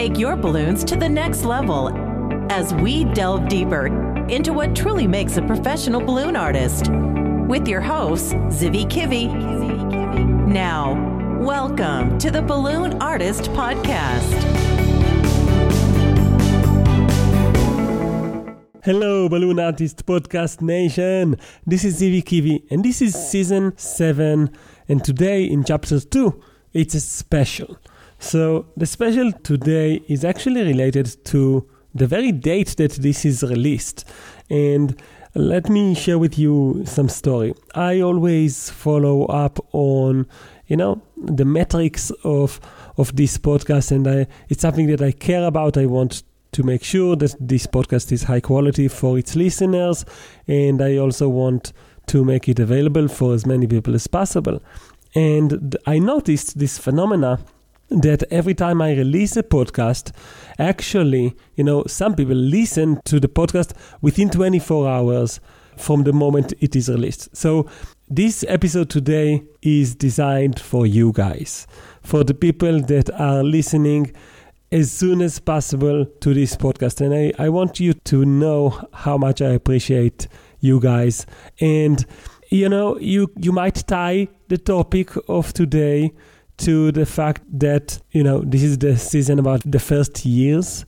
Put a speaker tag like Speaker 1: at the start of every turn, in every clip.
Speaker 1: take your balloons to the next level as we delve deeper into what truly makes a professional balloon artist. With your hosts, Zivi Kivi. Now, welcome to the Balloon Artist Podcast.
Speaker 2: Hello, Balloon Artist Podcast Nation. This is Zivi Kivi, and this is season 7. And today, in chapter 2, it's a special. So, the special today is actually related to the very date that this is released. And let me share with you some story. I always follow up on, you know, the metrics of of this podcast, and I, it's something that I care about. I want to make sure that this podcast is high quality for its listeners, and I also want to make it available for as many people as possible. And I noticed this phenomena that every time I release a podcast, actually, you know, some people listen to the podcast within 24 hours from the moment it is released. So, this episode today is designed for you guys, for the people that are listening as soon as possible to this podcast. And I, I want you to know how much I appreciate you guys. And, you know, you, you might tie the topic of today to the fact that you know this is the season about the first years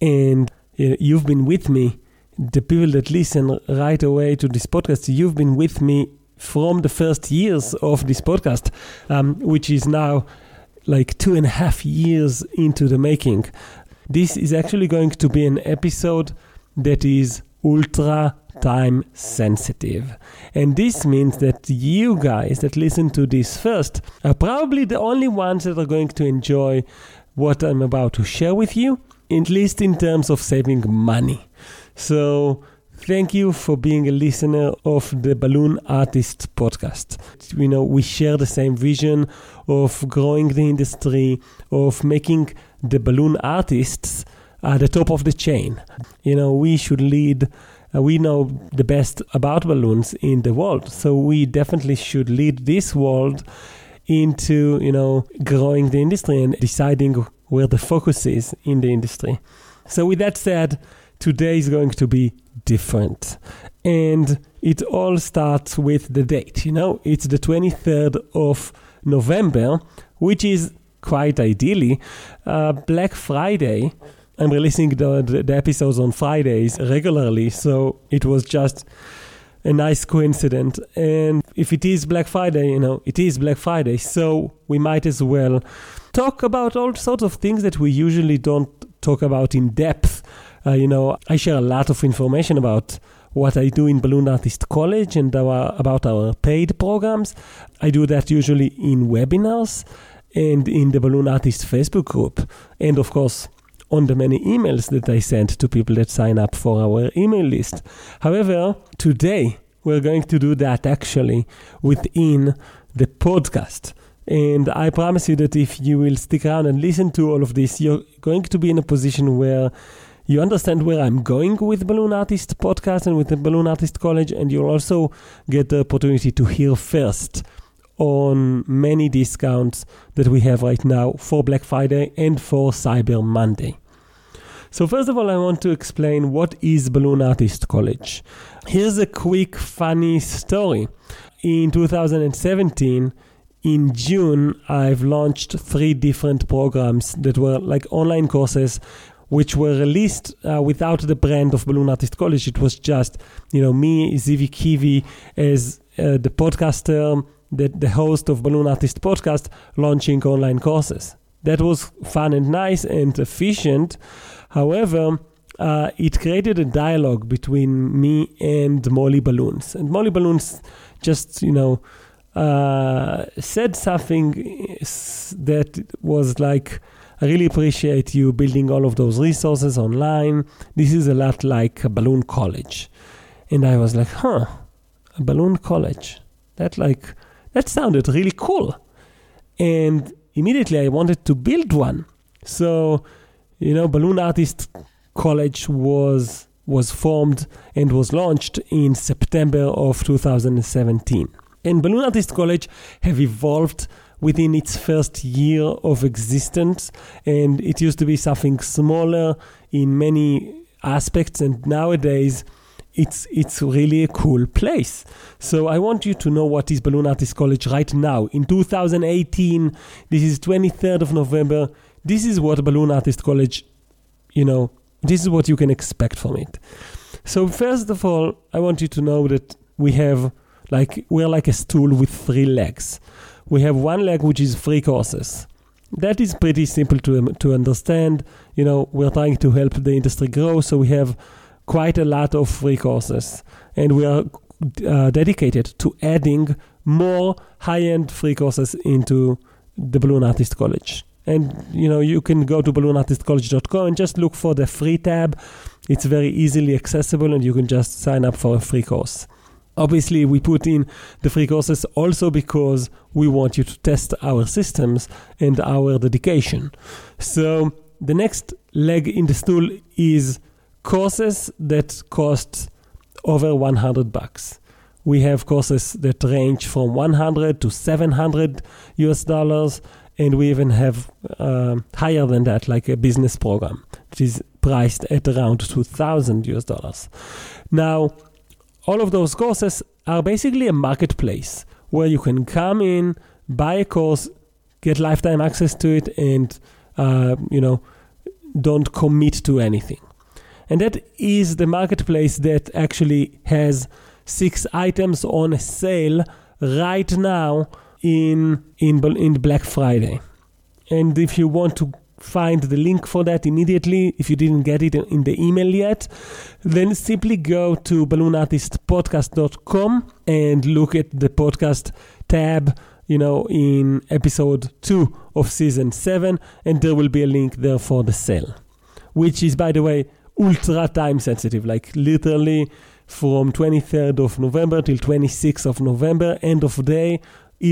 Speaker 2: and you know, you've been with me the people that listen right away to this podcast you've been with me from the first years of this podcast um, which is now like two and a half years into the making. This is actually going to be an episode that is ultra time sensitive. And this means that you guys that listen to this first are probably the only ones that are going to enjoy what I'm about to share with you, at least in terms of saving money. So, thank you for being a listener of the Balloon Artist podcast. You know, we share the same vision of growing the industry, of making the balloon artists at the top of the chain. You know, we should lead uh, we know the best about balloons in the world. So we definitely should lead this world into, you know, growing the industry and deciding where the focus is in the industry. So with that said, today is going to be different. And it all starts with the date. You know, it's the 23rd of November, which is quite ideally uh, Black Friday I'm releasing the, the, the episodes on Fridays regularly, so it was just a nice coincidence. And if it is Black Friday, you know, it is Black Friday, so we might as well talk about all sorts of things that we usually don't talk about in depth. Uh, you know, I share a lot of information about what I do in Balloon Artist College and our, about our paid programs. I do that usually in webinars and in the Balloon Artist Facebook group. And of course, on the many emails that I send to people that sign up for our email list. However, today we're going to do that actually within the podcast. And I promise you that if you will stick around and listen to all of this, you're going to be in a position where you understand where I'm going with Balloon Artist Podcast and with the Balloon Artist College, and you'll also get the opportunity to hear first on many discounts that we have right now for Black Friday and for Cyber Monday. So first of all, I want to explain what is Balloon Artist College. Here's a quick funny story. In 2017, in June, I've launched three different programs that were like online courses which were released uh, without the brand of Balloon Artist College. It was just, you know, me, Zivi Kivi, as uh, the podcaster, the, the host of Balloon Artist Podcast, launching online courses. That was fun and nice and efficient. However, uh, it created a dialogue between me and Molly Balloons. And Molly Balloons just, you know, uh, said something that was like, I really appreciate you building all of those resources online. This is a lot like a balloon college. And I was like, huh, a balloon college. That like that sounded really cool. And immediately I wanted to build one. So you know, Balloon Artist College was was formed and was launched in September of 2017. And Balloon Artist College have evolved within its first year of existence, and it used to be something smaller in many aspects, and nowadays it's it's really a cool place. So I want you to know what is Balloon Artist College right now in 2018. This is 23rd of November. This is what Balloon Artist College, you know, this is what you can expect from it. So first of all, I want you to know that we have like we're like a stool with three legs. We have one leg which is free courses. That is pretty simple to to understand. You know, we're trying to help the industry grow, so we have quite a lot of free courses, and we are uh, dedicated to adding more high-end free courses into the Balloon Artist College. And you know, you can go to balloonartistcollege.com and just look for the free tab. It's very easily accessible, and you can just sign up for a free course. Obviously, we put in the free courses also because we want you to test our systems and our dedication. So, the next leg in the stool is courses that cost over 100 bucks. We have courses that range from 100 to 700 US dollars, and we even have uh, higher than that, like a business program, which is priced at around 2,000 US dollars. Now, all of those courses are basically a marketplace where you can come in, buy a course, get lifetime access to it, and uh, you know, don't commit to anything. And that is the marketplace that actually has six items on sale right now in in in Black Friday. And if you want to find the link for that immediately if you didn't get it in the email yet then simply go to balloonartistpodcast.com and look at the podcast tab you know in episode 2 of season 7 and there will be a link there for the sale which is by the way ultra time sensitive like literally from 23rd of november till 26th of november end of day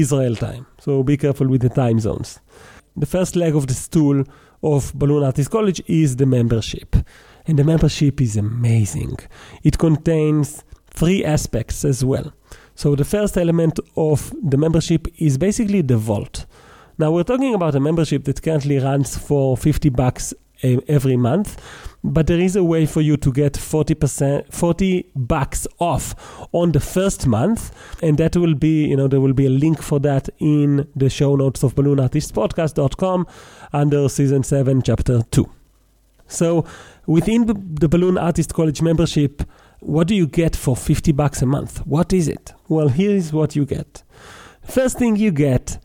Speaker 2: israel time so be careful with the time zones the first leg of the stool of Balloon Artist College is the membership. And the membership is amazing. It contains three aspects as well. So the first element of the membership is basically the vault. Now we're talking about a membership that currently runs for 50 bucks every month but there is a way for you to get 40% 40 bucks off on the first month and that will be you know there will be a link for that in the show notes of balloonartistpodcast.com under season 7 chapter 2 so within the balloon artist college membership what do you get for 50 bucks a month? What is it? Well here is what you get. First thing you get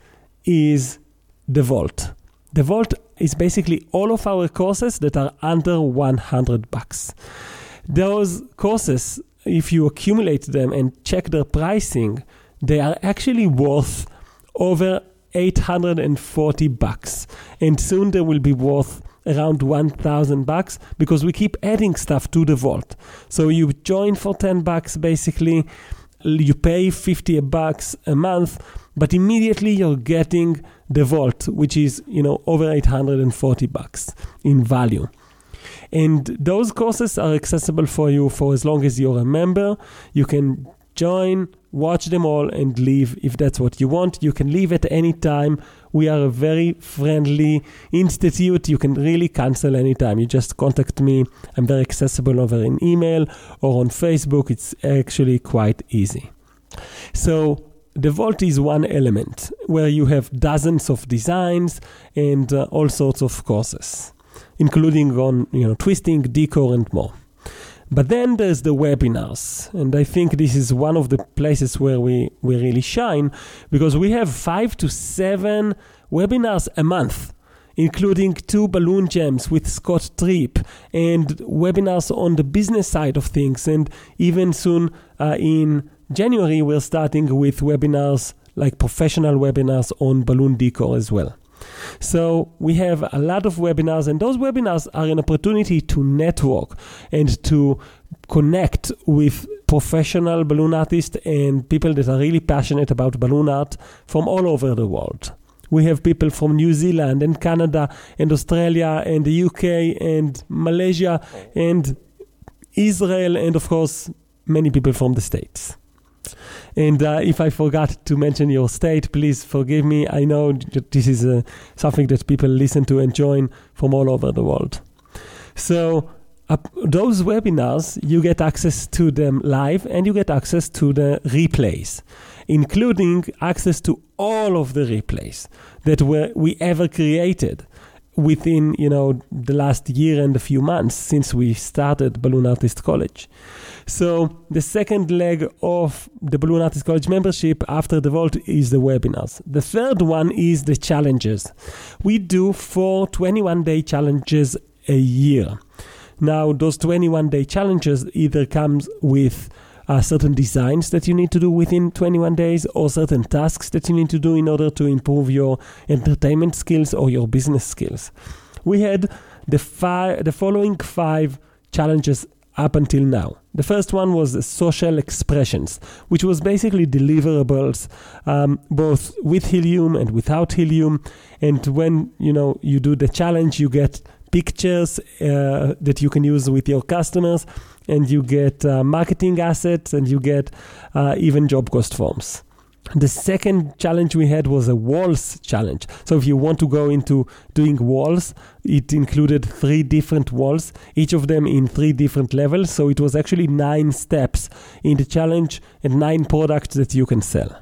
Speaker 2: is the vault. The vault is basically all of our courses that are under 100 bucks. Those courses, if you accumulate them and check their pricing, they are actually worth over 840 bucks. And soon they will be worth around 1000 bucks because we keep adding stuff to the vault. So you join for 10 bucks basically, you pay 50 bucks a month, but immediately you're getting the vault, which is you know over 840 bucks in value. And those courses are accessible for you for as long as you're a member. You can join, watch them all, and leave if that's what you want. You can leave at any time. We are a very friendly institute. You can really cancel anytime. You just contact me. I'm very accessible over in email or on Facebook. It's actually quite easy. So the vault is one element where you have dozens of designs and uh, all sorts of courses, including on you know twisting, decor, and more. But then there's the webinars, and I think this is one of the places where we, we really shine because we have five to seven webinars a month, including two balloon jams with Scott Tripp and webinars on the business side of things, and even soon uh, in January, we're starting with webinars like professional webinars on balloon decor as well. So we have a lot of webinars, and those webinars are an opportunity to network and to connect with professional balloon artists and people that are really passionate about balloon art from all over the world. We have people from New Zealand and Canada and Australia and the UK and Malaysia and Israel and of course many people from the States. And uh, if I forgot to mention your state, please forgive me. I know that this is uh, something that people listen to and join from all over the world. So, uh, those webinars, you get access to them live and you get access to the replays, including access to all of the replays that were we ever created within you know the last year and a few months since we started Balloon Artist College. So the second leg of the Balloon Artist College membership after the Vault is the webinars. The third one is the challenges. We do four 21 day challenges a year. Now those 21 day challenges either comes with uh, certain designs that you need to do within 21 days or certain tasks that you need to do in order to improve your entertainment skills or your business skills. We had the, fi- the following five challenges up until now. The first one was social expressions, which was basically deliverables, um, both with helium and without helium. And when you know you do the challenge, you get pictures uh, that you can use with your customers and you get uh, marketing assets and you get uh, even job cost forms. The second challenge we had was a walls challenge. So if you want to go into doing walls, it included three different walls, each of them in three different levels. So it was actually nine steps in the challenge and nine products that you can sell.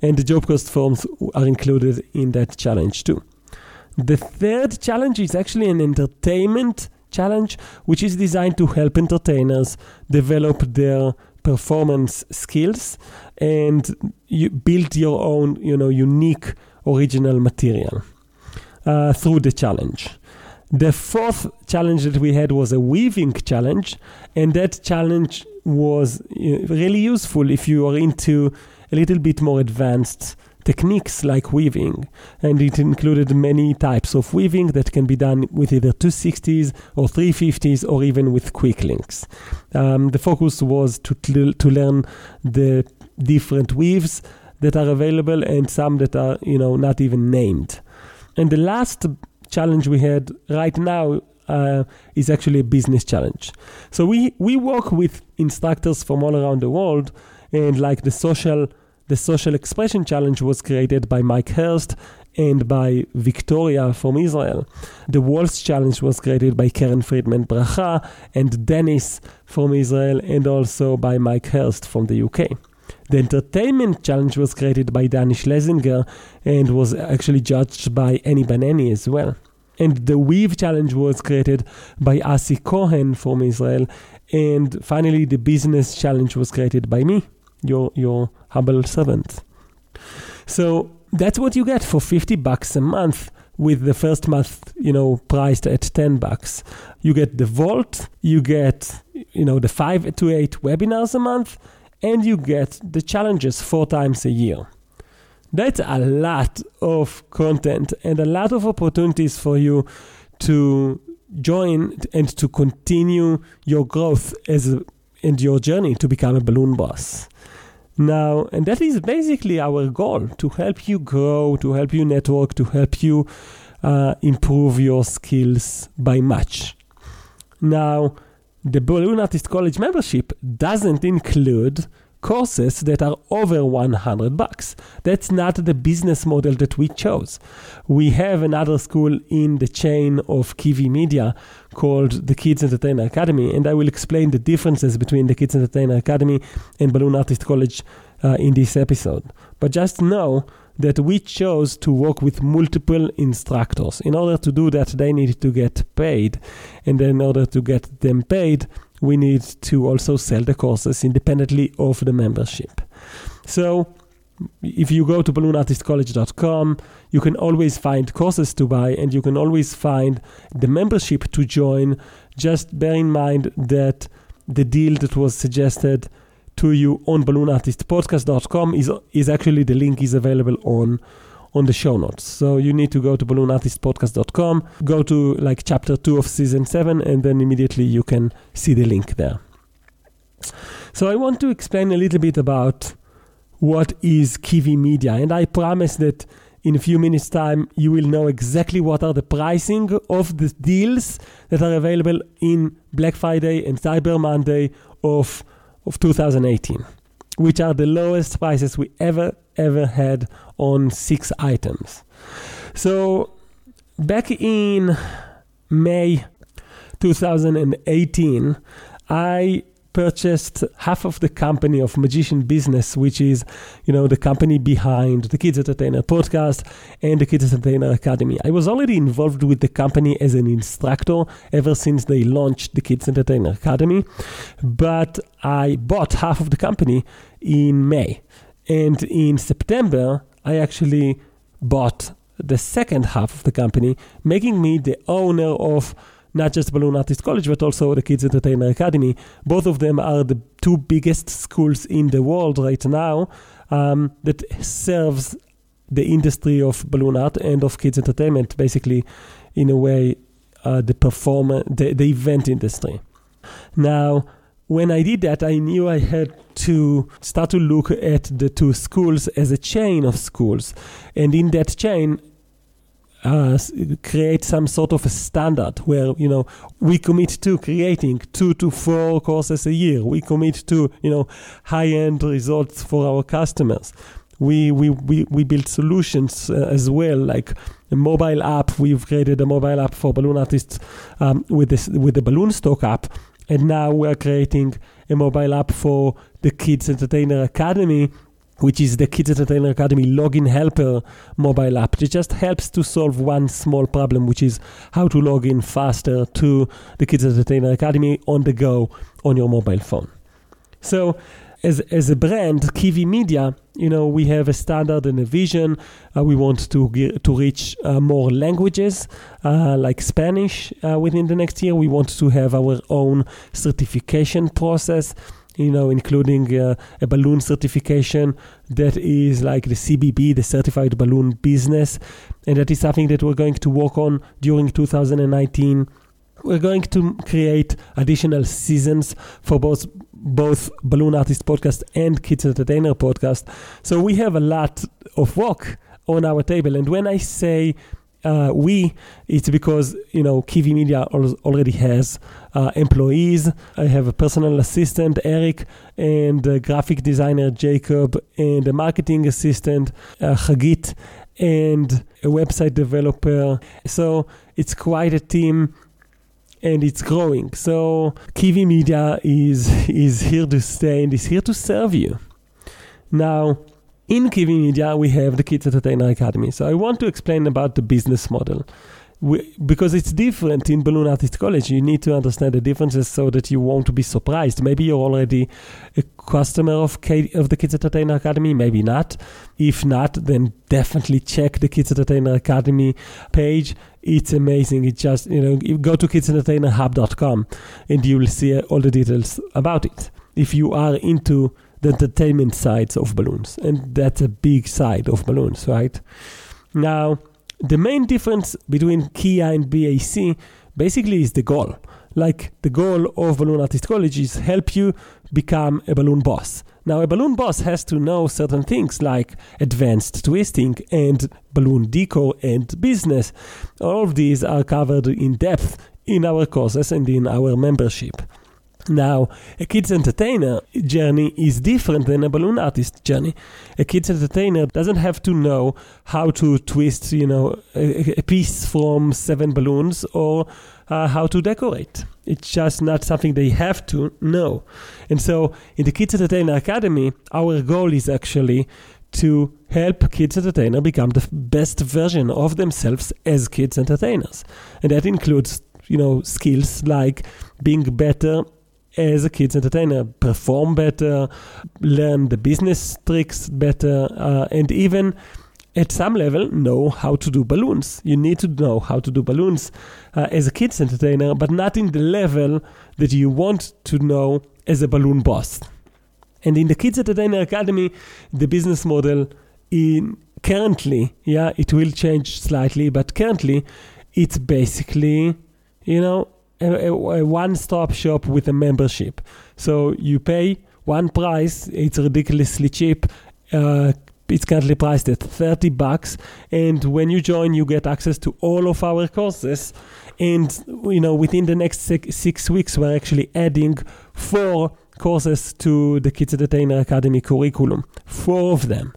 Speaker 2: And the job cost forms are included in that challenge too. The third challenge is actually an entertainment challenge, which is designed to help entertainers develop their performance skills and you build your own, you know, unique original material uh, through the challenge. The fourth challenge that we had was a weaving challenge, and that challenge was really useful if you are into a little bit more advanced techniques like weaving, and it included many types of weaving that can be done with either 260s or 350s or even with quick links. Um, the focus was to, to learn the different weaves that are available and some that are you know not even named. And the last challenge we had right now uh, is actually a business challenge. So we we work with instructors from all around the world, and like the social the Social Expression Challenge was created by Mike Hurst and by Victoria from Israel. The Walls Challenge was created by Karen Friedman Bracha and Dennis from Israel, and also by Mike Hurst from the UK. The Entertainment Challenge was created by Danny Schlesinger and was actually judged by Annie Banani as well. And the Weave Challenge was created by Asi Cohen from Israel. And finally, the Business Challenge was created by me, your your humble servant. So that's what you get for 50 bucks a month with the first month, you know, priced at 10 bucks. You get the vault, you get, you know, the 5 to 8 webinars a month, and you get the challenges four times a year. That's a lot of content and a lot of opportunities for you to join and to continue your growth as a, and your journey to become a balloon boss. Now, and that is basically our goal to help you grow, to help you network, to help you uh, improve your skills by much. Now, the Balloon Artist College membership doesn't include courses that are over 100 bucks. That's not the business model that we chose. We have another school in the chain of Kiwi Media called the Kids Entertainer Academy, and I will explain the differences between the Kids Entertainer Academy and Balloon Artist College uh, in this episode. But just know that we chose to work with multiple instructors. In order to do that, they need to get paid. And in order to get them paid, we need to also sell the courses independently of the membership. So, if you go to balloonartistcollege.com, you can always find courses to buy and you can always find the membership to join. Just bear in mind that the deal that was suggested to you on balloonartistpodcast.com is is actually the link is available on on the show notes. So you need to go to balloonartistpodcast.com, go to like chapter 2 of season 7 and then immediately you can see the link there. So I want to explain a little bit about what is Kiwi Media and I promise that in a few minutes time you will know exactly what are the pricing of the deals that are available in Black Friday and Cyber Monday of of 2018. Which are the lowest prices we ever ever had on six items. So back in May 2018, I purchased half of the company of Magician Business, which is, you know, the company behind the Kids Entertainer podcast and the Kids Entertainer Academy. I was already involved with the company as an instructor ever since they launched the Kids Entertainer Academy, but I bought half of the company in May. And in September, I actually bought the second half of the company, making me the owner of not just Balloon Artist College, but also the Kids Entertainer Academy. Both of them are the two biggest schools in the world right now um, that serves the industry of balloon art and of kids entertainment, basically, in a way, uh, the performer, the, the event industry. Now, when I did that, I knew I had to start to look at the two schools as a chain of schools. And in that chain, uh, create some sort of a standard where you know we commit to creating two to four courses a year. We commit to you know high end results for our customers. We we we, we build solutions uh, as well, like a mobile app. We've created a mobile app for balloon artists um, with this with the balloon stock app, and now we're creating a mobile app for the Kids Entertainer Academy which is the Kids Entertainer Academy login helper mobile app. It just helps to solve one small problem, which is how to log in faster to the Kids Entertainer Academy on the go on your mobile phone. So, as, as a brand, Kiwi Media, you know, we have a standard and a vision. Uh, we want to get, to reach uh, more languages, uh, like Spanish, uh, within the next year. We want to have our own certification process you know, including uh, a balloon certification that is like the CBB, the Certified Balloon Business, and that is something that we're going to work on during 2019. We're going to create additional seasons for both both Balloon Artist Podcast and Kids Entertainer Podcast. So we have a lot of work on our table, and when I say uh, we, it's because you know Kiwi Media already has uh, employees. I have a personal assistant, Eric, and a graphic designer, Jacob, and a marketing assistant, uh, Hagit, and a website developer. So it's quite a team and it's growing. So Kiwi Media is is here to stay and is here to serve you. Now, in Kiwi Media, we have the Kids Entertainer Academy. So I want to explain about the business model. We, because it's different in Balloon Artist College, you need to understand the differences so that you won't be surprised. Maybe you're already a customer of, K, of the Kids Entertainer Academy, maybe not. If not, then definitely check the Kids Entertainer Academy page. It's amazing. It just, you know, you go to kidsentertainerhub.com and you will see all the details about it. If you are into the entertainment sides of balloons. And that's a big side of balloons, right? Now, the main difference between Kia and BAC basically is the goal. Like the goal of Balloon Artist College is help you become a balloon boss. Now, a balloon boss has to know certain things like advanced twisting and balloon decor and business. All of these are covered in depth in our courses and in our membership. Now, a kid's entertainer journey is different than a balloon artist journey. A kid's entertainer doesn't have to know how to twist, you know, a, a piece from seven balloons or uh, how to decorate. It's just not something they have to know. And so, in the Kids Entertainer Academy, our goal is actually to help kids entertainer become the best version of themselves as kids entertainers. And that includes, you know, skills like being better as a kids entertainer, perform better, learn the business tricks better, uh, and even at some level know how to do balloons. You need to know how to do balloons uh, as a kids entertainer, but not in the level that you want to know as a balloon boss. And in the Kids Entertainer Academy, the business model in currently, yeah, it will change slightly, but currently it's basically, you know, a, a one-stop shop with a membership. So you pay one price. It's ridiculously cheap. Uh, it's currently priced at 30 bucks and when you join you get access to all of our courses and you know within the next six, six weeks we're actually adding four courses to the Kids Entertainer Academy curriculum, four of them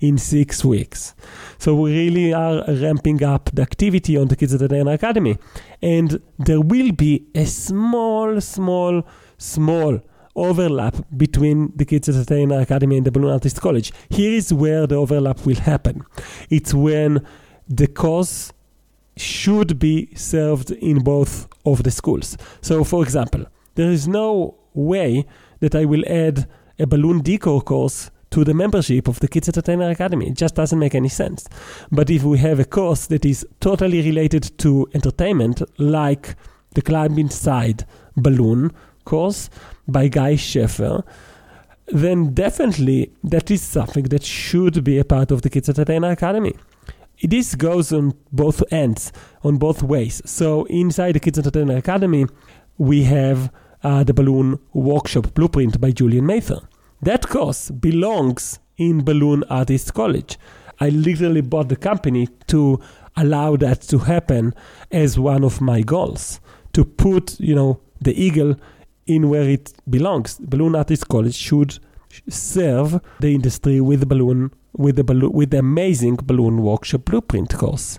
Speaker 2: in six weeks. So we really are ramping up the activity on the Kids at the Entertainer Academy. And there will be a small, small, small overlap between the Kids at the Entertainer Academy and the Balloon Artist College. Here is where the overlap will happen. It's when the course should be served in both of the schools. So, for example, there is no way that I will add a balloon decor course to the membership of the Kids Entertainer Academy. It just doesn't make any sense. But if we have a course that is totally related to entertainment, like the Climb Inside Balloon course by Guy Schaeffer, then definitely that is something that should be a part of the Kids Entertainer Academy. This goes on both ends, on both ways. So inside the Kids Entertainer Academy, we have uh, the balloon workshop blueprint by Julian Mather. That course belongs in Balloon Artist College. I literally bought the company to allow that to happen as one of my goals to put, you know, the eagle in where it belongs. Balloon Artist College should serve the industry with the balloon with the balloon with the amazing balloon workshop blueprint course,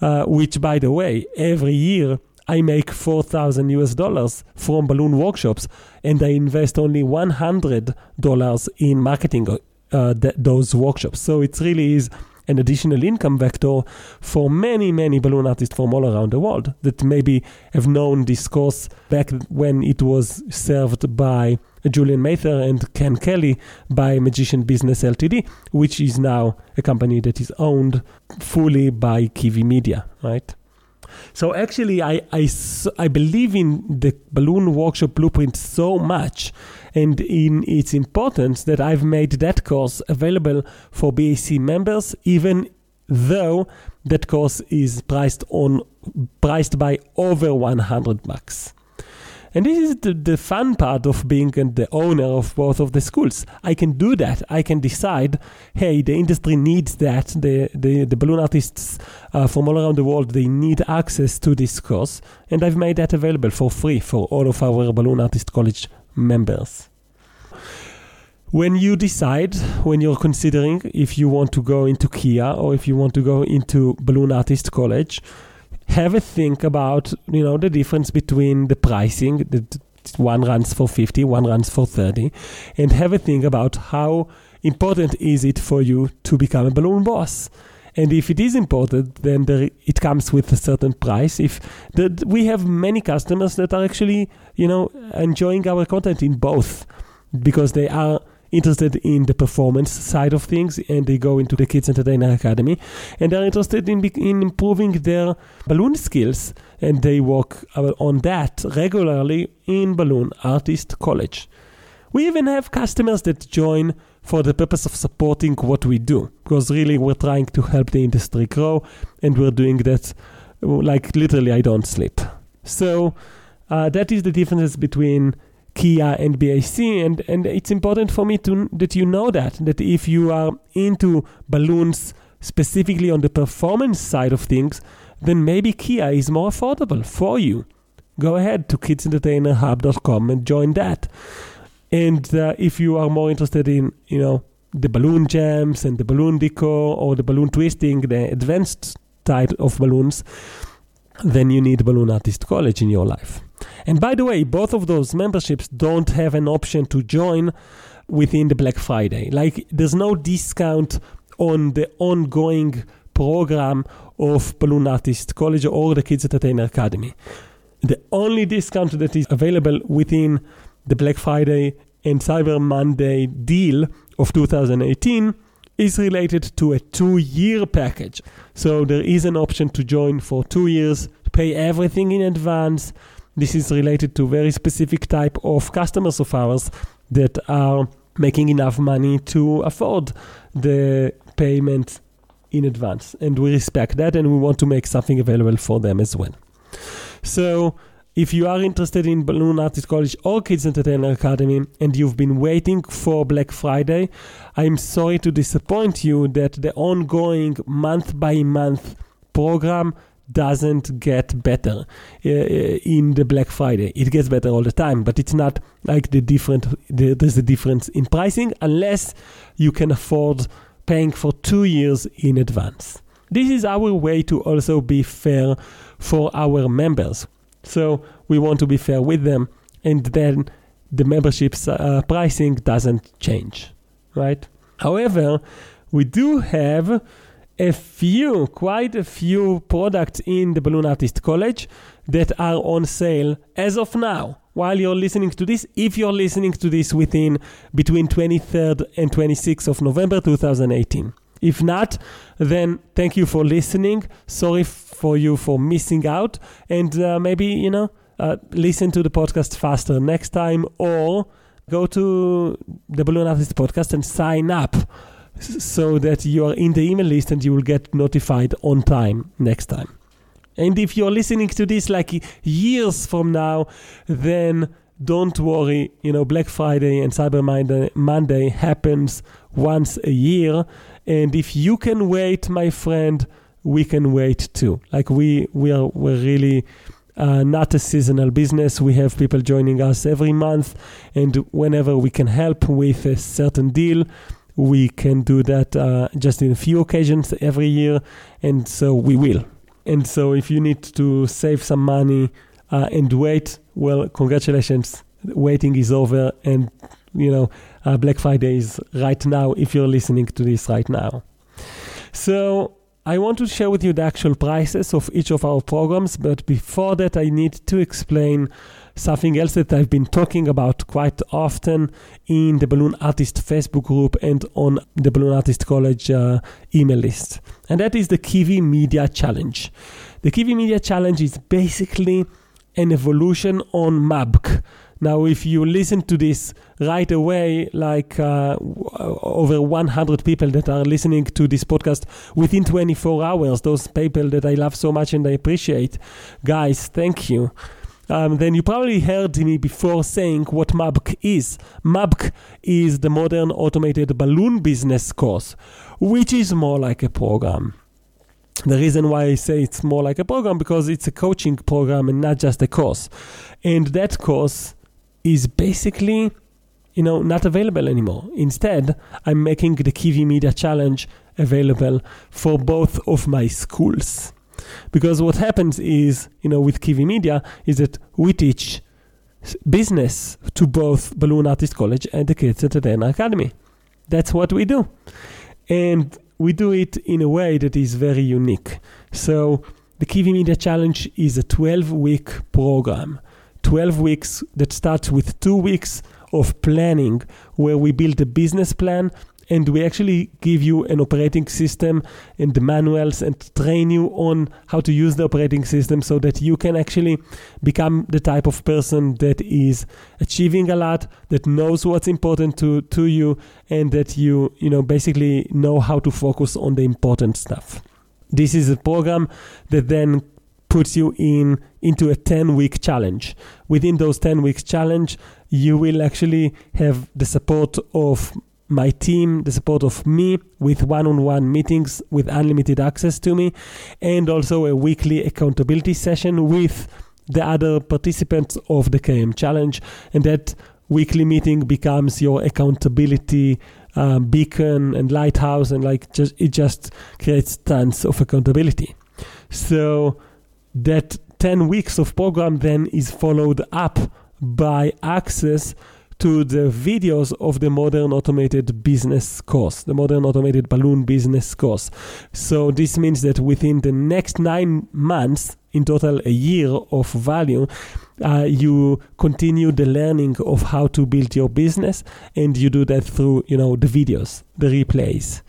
Speaker 2: uh, which by the way every year I make 4,000 US dollars from balloon workshops and I invest only $100 in marketing uh, th- those workshops. So it really is an additional income vector for many, many balloon artists from all around the world that maybe have known this course back when it was served by Julian Mather and Ken Kelly by Magician Business Ltd, which is now a company that is owned fully by Kiwi Media, right? So actually, I, I, I believe in the balloon workshop blueprint so much and in its importance that I've made that course available for BAC members, even though that course is priced on priced by over 100 bucks. And this is the, the fun part of being the owner of both of the schools. I can do that. I can decide, hey, the industry needs that. The, the, the balloon artists uh, from all around the world, they need access to this course. And I've made that available for free for all of our Balloon Artist College members. When you decide, when you're considering if you want to go into KIA or if you want to go into Balloon Artist College, have a think about you know the difference between the pricing that one runs for 50 one runs for 30 and have a think about how important is it for you to become a balloon boss. And if it is important then there, it comes with a certain price. If the, we have many customers that are actually you know enjoying our content in both because they are interested in the performance side of things and they go into the Kids Entertainer Academy and they're interested in, in improving their balloon skills and they work on that regularly in Balloon Artist College. We even have customers that join for the purpose of supporting what we do because really we're trying to help the industry grow and we're doing that like literally I don't sleep. So uh, that is the difference between Kia and BAC, and and it's important for me to that you know that that if you are into balloons specifically on the performance side of things, then maybe Kia is more affordable for you. Go ahead to kidsentertainerhub.com and join that. And uh, if you are more interested in, you know, the balloon jams and the balloon decor or the balloon twisting, the advanced type of balloons, then you need Balloon Artist College in your life. And by the way, both of those memberships don't have an option to join within the Black Friday. Like, there's no discount on the ongoing program of Balloon Artist College or the Kids Entertainer Academy. The only discount that is available within the Black Friday and Cyber Monday deal of 2018 is related to a two year package. So there is an option to join for two years, pay everything in advance, this is related to very specific type of customers of ours that are making enough money to afford the payment in advance. And we respect that and we want to make something available for them as well. So, if you are interested in Balloon Artist College or Kids Entertainer Academy and you've been waiting for Black Friday, I'm sorry to disappoint you that the ongoing month by month program doesn't get better uh, in the Black Friday. It gets better all the time, but it's not like the different. The, there's a difference in pricing unless you can afford paying for two years in advance. This is our way to also be fair for our members. So we want to be fair with them, and then the membership's uh, pricing doesn't change, right? However, we do have a few, quite a few products in the Balloon Artist College that are on sale as of now. While you're listening to this, if you're listening to this within between 23rd and 26th of November 2018. If not, then thank you for listening. Sorry for you for missing out, and uh, maybe you know uh, listen to the podcast faster next time, or go to the Balloon Artist podcast and sign up so that you are in the email list and you will get notified on time next time. And if you're listening to this like years from now, then don't worry. You know, Black Friday and Cyber Monday, happens once a year. And if you can wait, my friend, we can wait too. Like we, we are, we're really uh, not a seasonal business. We have people joining us every month, and whenever we can help with a certain deal, we can do that uh, just in a few occasions every year, and so we will. And so, if you need to save some money uh, and wait, well, congratulations, waiting is over, and you know, uh, Black Friday is right now if you're listening to this right now. So, I want to share with you the actual prices of each of our programs, but before that, I need to explain something else that I've been talking about quite often in the Balloon Artist Facebook group and on the Balloon Artist College uh, email list. And that is the Kiwi Media Challenge. The Kiwi Media Challenge is basically an evolution on MABC. Now, if you listen to this right away, like uh, over 100 people that are listening to this podcast within 24 hours, those people that I love so much and I appreciate, guys, thank you um, then you probably heard me before saying what MABC is. MABC is the Modern Automated Balloon Business course, which is more like a program. The reason why I say it's more like a program because it's a coaching program and not just a course. And that course is basically you know not available anymore. Instead, I'm making the Kiwi Media Challenge available for both of my schools. Because what happens is, you know, with Kiwi Media, is that we teach business to both Balloon Artist College and the kids at the Academy. That's what we do. And we do it in a way that is very unique. So the Kiwi Media Challenge is a 12 week program. 12 weeks that starts with two weeks of planning where we build a business plan and we actually give you an operating system and manuals and train you on how to use the operating system so that you can actually become the type of person that is achieving a lot that knows what's important to to you and that you you know basically know how to focus on the important stuff. This is a program that then puts you in into a 10 week challenge. Within those 10 weeks challenge you will actually have the support of my team, the support of me with one on one meetings with unlimited access to me, and also a weekly accountability session with the other participants of the KM challenge. And that weekly meeting becomes your accountability uh, beacon and lighthouse, and like just it just creates tons of accountability. So that 10 weeks of program then is followed up by access to the videos of the modern automated business course, the modern automated balloon business course. So this means that within the next nine months, in total a year of value, uh, you continue the learning of how to build your business, and you do that through you know the videos, the replays.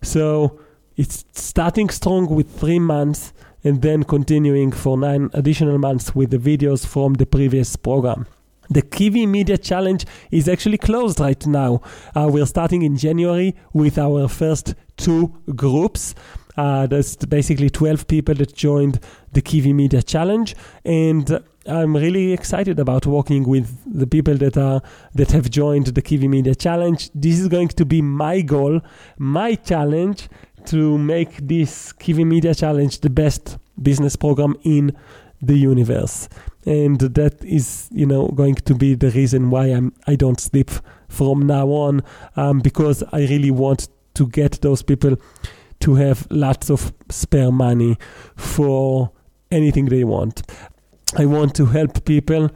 Speaker 2: So it's starting strong with three months and then continuing for nine additional months with the videos from the previous program. The Kiwi Media Challenge is actually closed right now. Uh, we're starting in January with our first two groups. Uh, there's basically 12 people that joined the Kiwi Media Challenge, and I'm really excited about working with the people that are that have joined the Kiwi Media Challenge. This is going to be my goal, my challenge to make this Kiwi Media Challenge the best business program in the universe. And that is, you know, going to be the reason why I'm I don't sleep from now on, um, because I really want to get those people to have lots of spare money for anything they want. I want to help people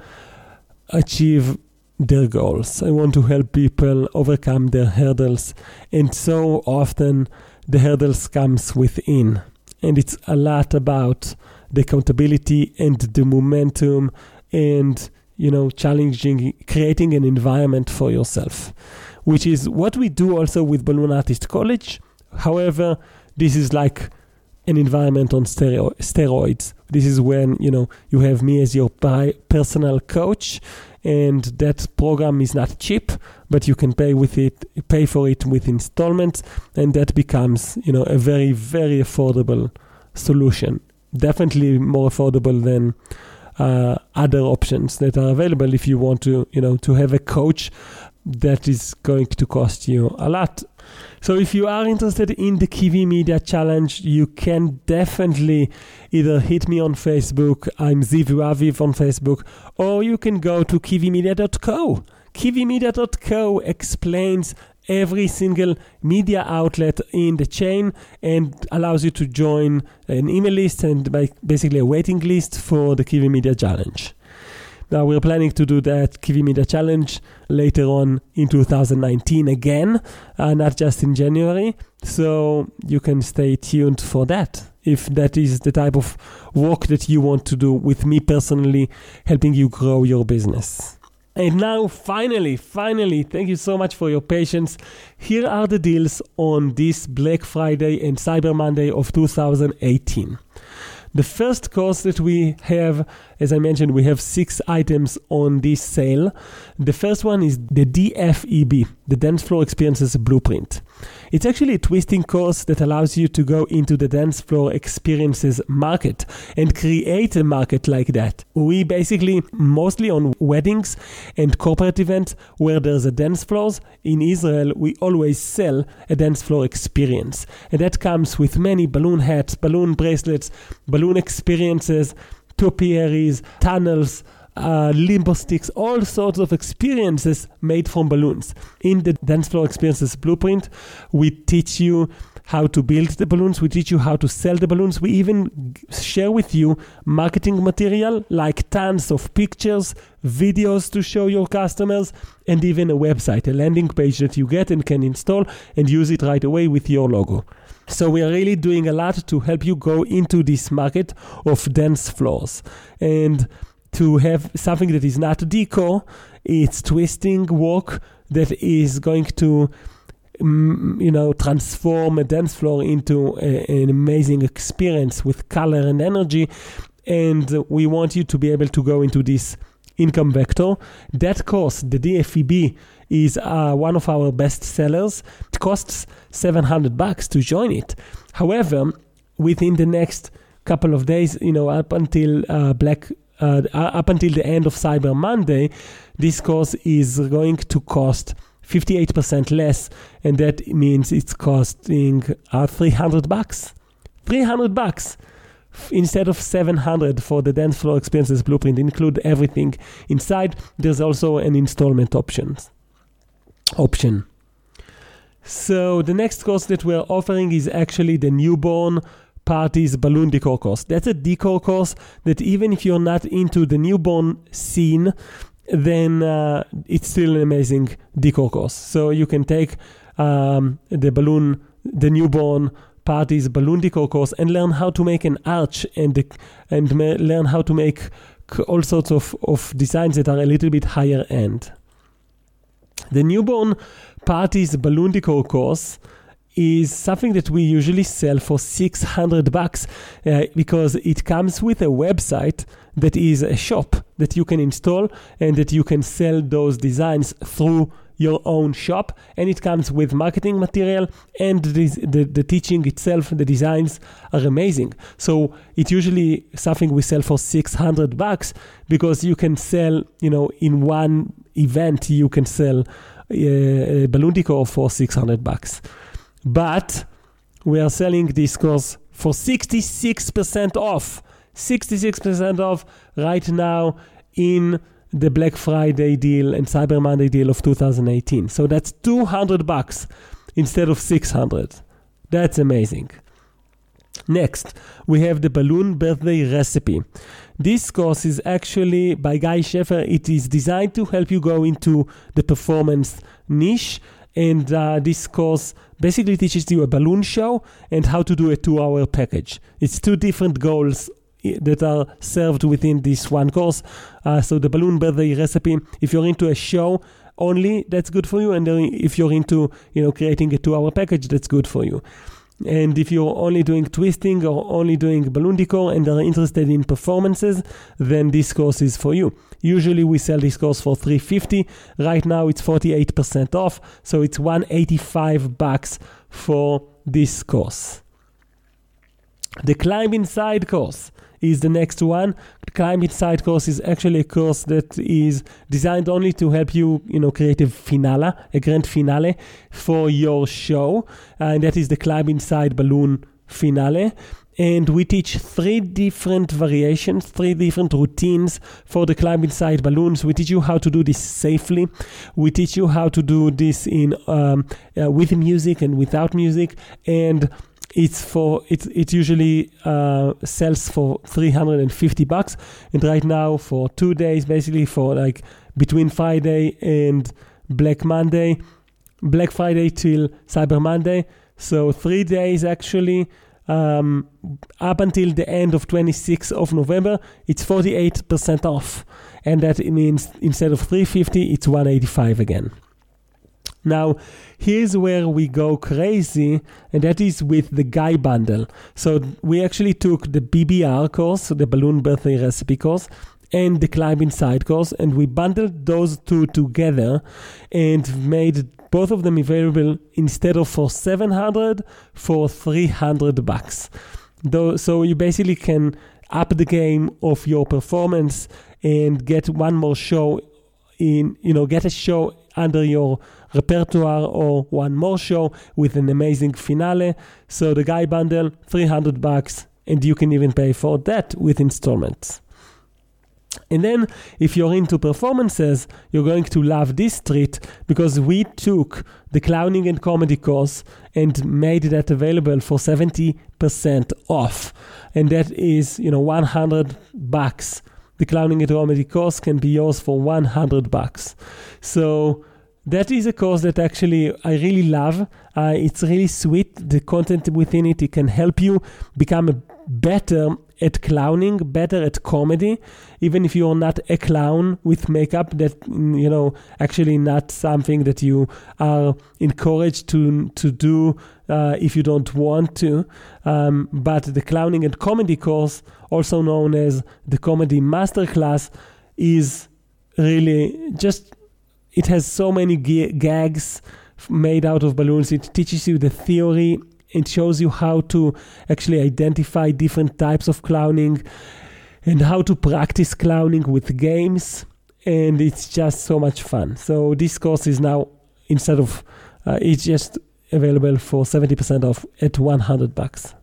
Speaker 2: achieve their goals. I want to help people overcome their hurdles. And so often the hurdles comes within. And it's a lot about the accountability and the momentum and you know challenging creating an environment for yourself which is what we do also with balloon artist college. However this is like an environment on steroids. This is when you know you have me as your personal coach and that program is not cheap but you can pay with it pay for it with installments and that becomes you know a very very affordable solution definitely more affordable than uh, other options that are available if you want to you know to have a coach that is going to cost you a lot so if you are interested in the Kiwi Media Challenge, you can definitely either hit me on Facebook, I'm Ziv Aviv on Facebook, or you can go to kiwimedia.co. Kiwimedia.co explains every single media outlet in the chain and allows you to join an email list and basically a waiting list for the Kiwi Media Challenge. Now we're planning to do that Kiwi Media Challenge later on in 2019 again, uh, not just in January. So you can stay tuned for that if that is the type of work that you want to do with me personally, helping you grow your business. And now, finally, finally, thank you so much for your patience. Here are the deals on this Black Friday and Cyber Monday of 2018. The first course that we have, as I mentioned, we have six items on this sale. The first one is the DFEB, the Dance Floor Experiences Blueprint. It's actually a twisting course that allows you to go into the dance floor experiences market and create a market like that. We basically mostly on weddings and corporate events where there's a dance floors in Israel, we always sell a dance floor experience. And that comes with many balloon hats, balloon bracelets, balloon experiences, topiaries, tunnels, uh, limbo sticks, all sorts of experiences made from balloons. In the Dance Floor Experiences Blueprint, we teach you how to build the balloons, we teach you how to sell the balloons, we even share with you marketing material like tons of pictures, videos to show your customers, and even a website, a landing page that you get and can install and use it right away with your logo. So we are really doing a lot to help you go into this market of dance floors. And to have something that is not decor, it's twisting work that is going to mm, you know transform a dance floor into a, an amazing experience with color and energy and we want you to be able to go into this income vector that course the dfeb is uh, one of our best sellers. It costs 700 bucks to join it. However within the next couple of days you know up until uh, black uh, up until the end of Cyber Monday, this course is going to cost 58% less, and that means it's costing uh, 300 bucks. 300 bucks instead of 700 for the dance floor experiences blueprint. Include everything inside. There's also an installment options option so the next course that we're offering is actually the newborn parties balloon decor course. That's a decor course that even if you're not into the newborn scene, then uh, it's still an amazing decor course. So you can take um, the balloon, the newborn parties balloon decor course and learn how to make an arch and and learn how to make all sorts of, of designs that are a little bit higher end. The newborn parties balloon decor course is something that we usually sell for 600 bucks uh, because it comes with a website that is a shop that you can install and that you can sell those designs through your own shop. And it comes with marketing material and the, the, the, teaching itself the designs are amazing. So it's usually something we sell for 600 bucks because you can sell you know in one event you can sell uh, a balloon for 600 bucks but we are selling this course for 66% off. 66% off right now in the Black Friday deal and Cyber Monday deal of 2018. So that's 200 bucks instead of 600. That's amazing. Next, we have the balloon birthday recipe. This course is actually by Guy Sheffer. It is designed to help you go into the performance niche. And uh, this course basically teaches you a balloon show and how to do a two hour package. It's two different goals that are served within this one course. Uh, so the balloon birthday recipe, if you're into a show only, that's good for you. And if you're into, you know, creating a two hour package, that's good for you. And if you're only doing twisting or only doing balloon decor and are interested in performances, then this course is for you. Usually we sell this course for 350. Right now it's 48% off, so it's 185 bucks for this course. The climb inside course is the next one. Climb Inside course is actually a course that is designed only to help you, you know, create a finale, a grand finale for your show, and that is the Climb Inside Balloon finale. And we teach three different variations, three different routines for the climb inside balloons. We teach you how to do this safely. We teach you how to do this in um, uh, with music and without music, and it's for it it usually uh, sells for 350 bucks. And right now for two days basically for like between friday and black monday black friday till cyber monday. So three days actually um, up until the end of 26th of november it's 48% off. And that means instead of 350 it's 185 again now, here's where we go crazy, and that is with the Guy bundle. So, we actually took the BBR course, the Balloon Birthday Recipe course, and the climbing Inside course, and we bundled those two together and made both of them available instead of for 700 for 300 bucks. So, you basically can up the game of your performance and get one more show in, you know, get a show under your repertoire or one more show with an amazing finale. So the guy bundle, 300 bucks, and you can even pay for that with installments. And then, if you're into performances, you're going to love this treat because we took the clowning and comedy course and made that available for 70% off. And that is, you know, 100 bucks. The clowning and comedy course can be yours for 100 bucks. So, that is a course that actually I really love. Uh, it's really sweet. The content within it, it can help you become better at clowning, better at comedy, even if you're not a clown with makeup. That mm, you know, actually not something that you are encouraged to to do uh, if you don't want to. Um, but the clowning and comedy course, also known as the comedy masterclass, is really just it has so many g- gags made out of balloons. It teaches you the theory. It shows you how to actually identify different types of clowning and how to practice clowning with games. And it's just so much fun. So this course is now instead of uh, it's just available for 70% off at 100 bucks.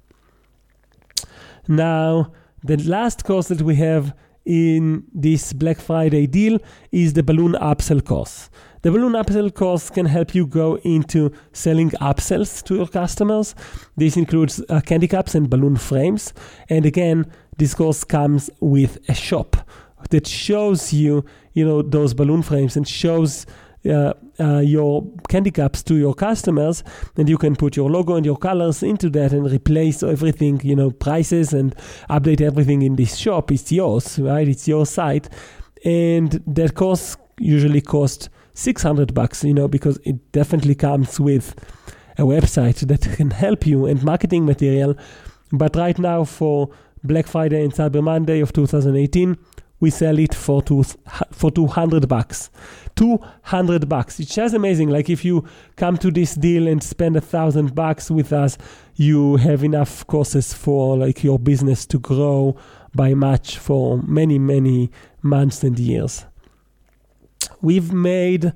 Speaker 2: Now, the last course that we have in this Black Friday deal is the balloon upsell course. The balloon upsell course can help you go into selling upsells to your customers. This includes uh, candy cups and balloon frames. And again, this course comes with a shop that shows you, you know, those balloon frames and shows uh, uh, your candy cups to your customers, and you can put your logo and your colors into that and replace everything, you know, prices and update everything in this shop. It's yours, right? It's your site, and that course usually costs 600 bucks, you know, because it definitely comes with a website that can help you and marketing material. But right now, for Black Friday and Cyber Monday of 2018, we sell it for two, for 200 bucks. 200 bucks. It's just amazing. Like if you come to this deal and spend a thousand bucks with us, you have enough courses for like your business to grow by much for many, many months and years. We've made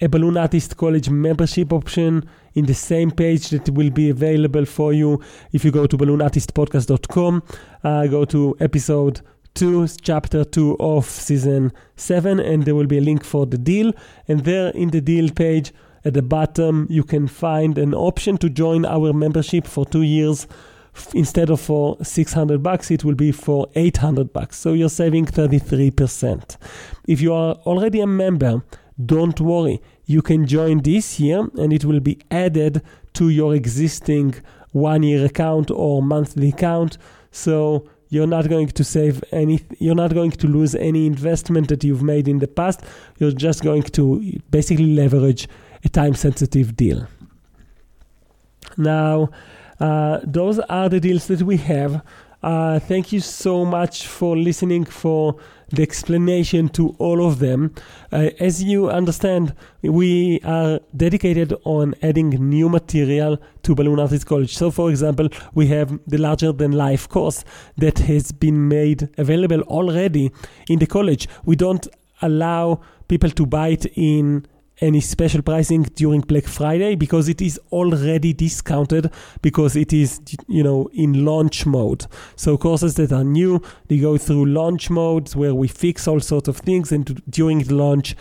Speaker 2: a Balloon Artist College membership option in the same page that will be available for you if you go to balloonartistpodcast.com, uh, go to episode 2, chapter 2 of season 7, and there will be a link for the deal. And there in the deal page at the bottom, you can find an option to join our membership for two years. Instead of for 600 bucks it will be for 800 bucks. So you're saving 33% if you are already a member don't worry. You can join this year and it will be added to your existing one year account or monthly account. So you're not going to save any you're not going to lose any investment that you've made in the past you're just going to basically leverage a time sensitive deal now uh, those are the deals that we have. Uh, thank you so much for listening for the explanation to all of them. Uh, as you understand, we are dedicated on adding new material to Balloon Artist College. So, for example, we have the larger than life course that has been made available already in the college. We don't allow people to buy it in any special pricing during Black Friday because it is already discounted because it is you know in launch mode. So courses that are new, they go through launch modes where we fix all sorts of things and during the launch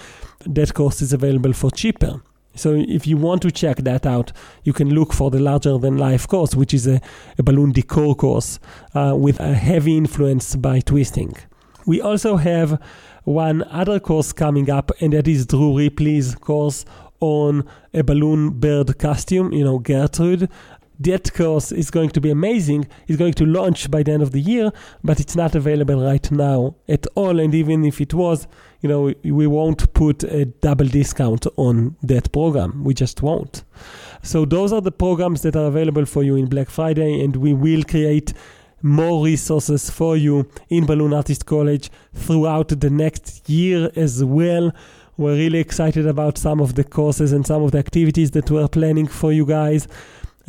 Speaker 2: that course is available for cheaper. So if you want to check that out, you can look for the larger than life course, which is a, a balloon decor course uh, with a heavy influence by twisting. We also have one other course coming up, and that is Drew Ripley's course on a balloon bird costume, you know, Gertrude. That course is going to be amazing. It's going to launch by the end of the year, but it's not available right now at all. And even if it was, you know, we won't put a double discount on that program. We just won't. So those are the programs that are available for you in Black Friday, and we will create more resources for you in Balloon Artist College throughout the next year as well. We're really excited about some of the courses and some of the activities that we're planning for you guys.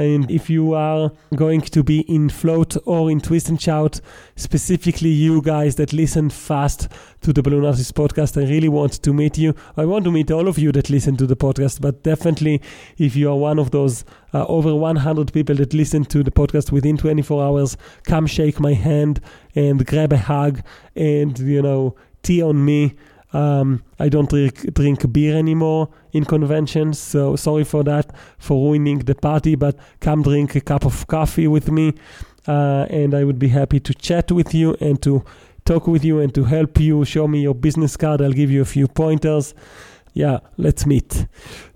Speaker 2: And if you are going to be in Float or in Twist and Shout, specifically you guys that listen fast to the Balloon Artist podcast, I really want to meet you. I want to meet all of you that listen to the podcast, but definitely if you are one of those uh, over 100 people that listen to the podcast within 24 hours, come shake my hand and grab a hug and, you know, tea on me. Um, I don't drink, drink beer anymore in conventions, so sorry for that, for ruining the party. But come drink a cup of coffee with me, uh, and I would be happy to chat with you and to talk with you and to help you. Show me your business card. I'll give you a few pointers. Yeah, let's meet.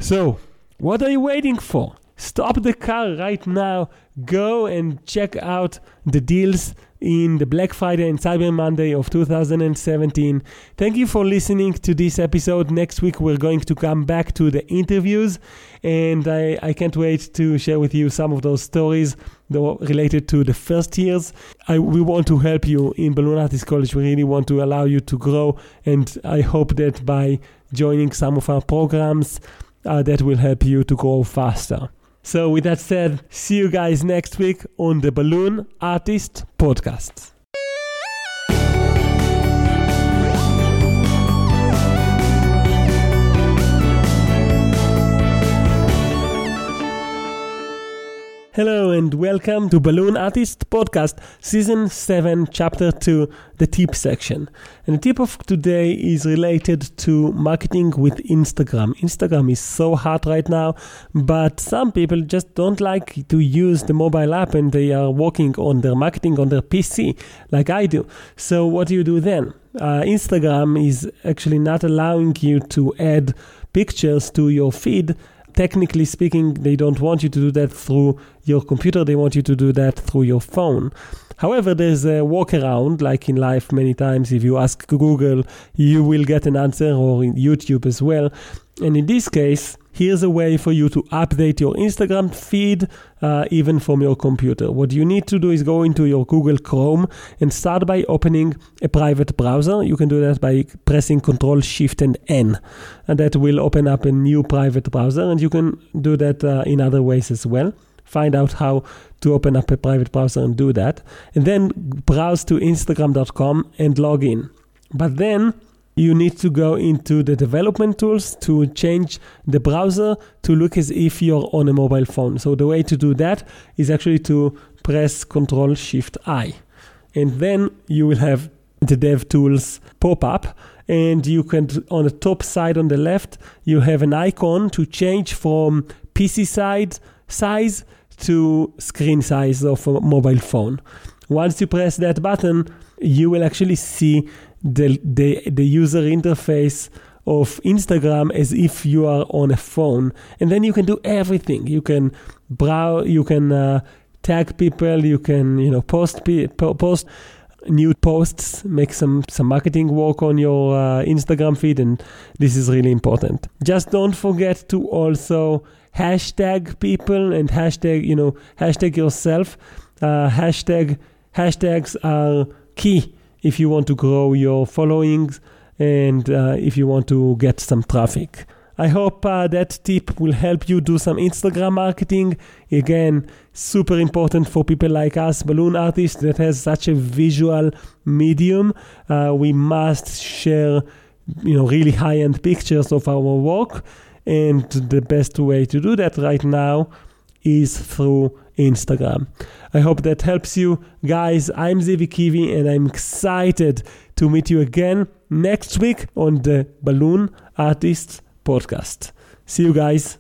Speaker 2: So, what are you waiting for? Stop the car right now. Go and check out the deals in the Black Friday and Cyber Monday of 2017. Thank you for listening to this episode. Next week, we're going to come back to the interviews, and I, I can't wait to share with you some of those stories related to the first years. I, we want to help you in Balloon Artist College. We really want to allow you to grow, and I hope that by joining some of our programs, uh, that will help you to grow faster. So, with that said, see you guys next week on the Balloon Artist Podcast. Hello and welcome to Balloon Artist Podcast, Season 7, Chapter 2, the tip section. And the tip of today is related to marketing with Instagram. Instagram is so hot right now, but some people just don't like to use the mobile app and they are working on their marketing on their PC, like I do. So, what do you do then? Uh, Instagram is actually not allowing you to add pictures to your feed technically speaking, they don't want you to do that through your computer, they want you to do that through your phone. However, there's a workaround, like in life, many times if you ask Google, you will get an answer, or in YouTube as well. And in this case, here's a way for you to update your Instagram feed uh, even from your computer. What you need to do is go into your Google Chrome and start by opening a private browser. You can do that by pressing Control Shift and N, and that will open up a new private browser. And you can do that uh, in other ways as well. Find out how to open up a private browser and do that. And then browse to Instagram.com and log in. But then you need to go into the development tools to change the browser to look as if you're on a mobile phone. So the way to do that is actually to press Control Shift I. And then you will have the dev tools pop up and you can on the top side on the left you have an icon to change from PC side size to screen size of a mobile phone. Once you press that button, you will actually see the, the, the user interface of Instagram as if you are on a phone. And then you can do everything. You can browse, you can uh, tag people, you can, you know, post, post new posts, make some, some marketing work on your uh, Instagram feed. And this is really important. Just don't forget to also hashtag people and hashtag, you know, hashtag yourself. Uh, hashtag hashtags are key if you want to grow your followings and uh, if you want to get some traffic. I hope uh, that tip will help you do some Instagram marketing. Again, super important for people like us, balloon artists that has such a visual medium. Uh, we must share, you know, really high-end pictures of our work, and the best way to do that right now is through Instagram. I hope that helps you. Guys, I'm Zivi Kivi and I'm excited to meet you again next week on the Balloon Artists podcast. See you guys.